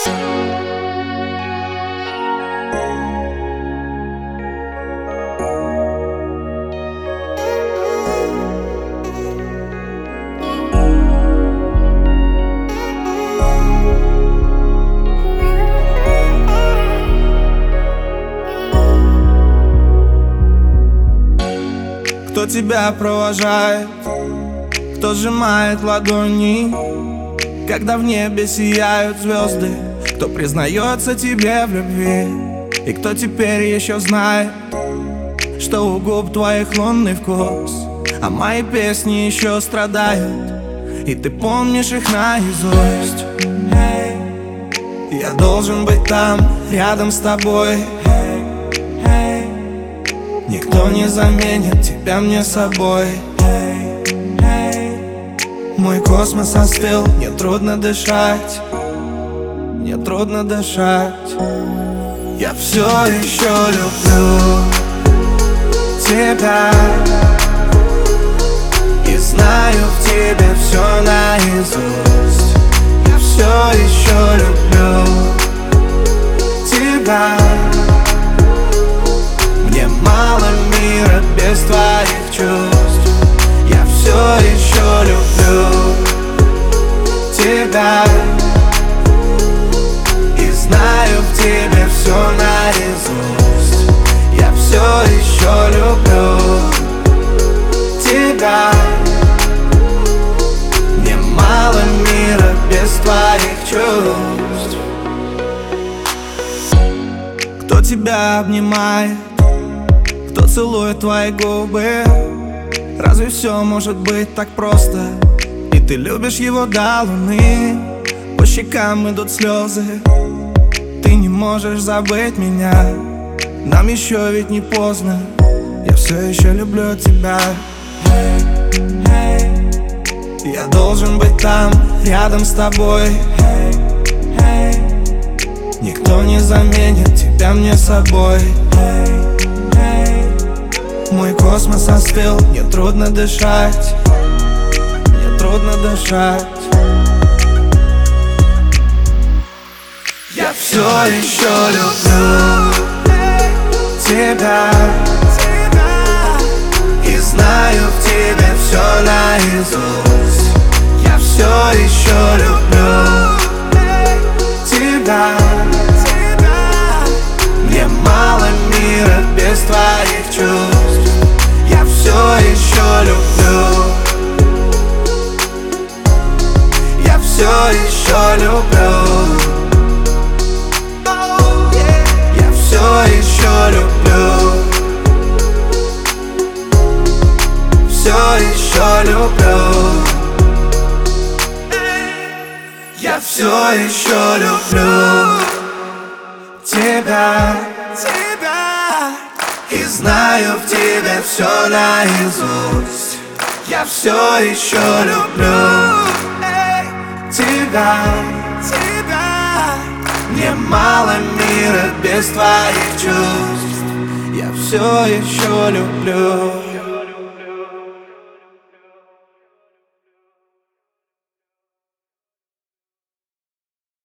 Кто тебя провожает, кто сжимает ладони? Когда в небе сияют звезды Кто признается тебе в любви И кто теперь еще знает Что у губ твоих лунный вкус А мои песни еще страдают И ты помнишь их наизусть. Я должен быть там, рядом с тобой. Никто не заменит тебя мне собой. Мой космос остыл, мне трудно дышать Мне трудно дышать. Я все еще люблю тебя. И знаю в тебе все наизусть. Я все еще люблю тебя. Мне мало мира без твоих чувств чувств Кто тебя обнимает? Кто целует твои губы? Разве все может быть так просто? И ты любишь его до луны. По щекам идут слезы Ты не можешь забыть меня. Нам еще ведь не поздно. Я все еще люблю тебя. Я должен быть там, рядом с тобой Никто не заменит тебя мне собой. Мой космос остыл, мне трудно дышать. Мне трудно дышать. Я все еще люблю тебя. И знаю в тебе все наизусть. Я все еще люблю еще люблю. Я все еще люблю. Все еще люблю. Я все еще люблю тебя, тебя. И знаю в тебе все наизусть. Я все еще люблю тебя, тебя Мне мало мира без твоих чувств. Я все еще люблю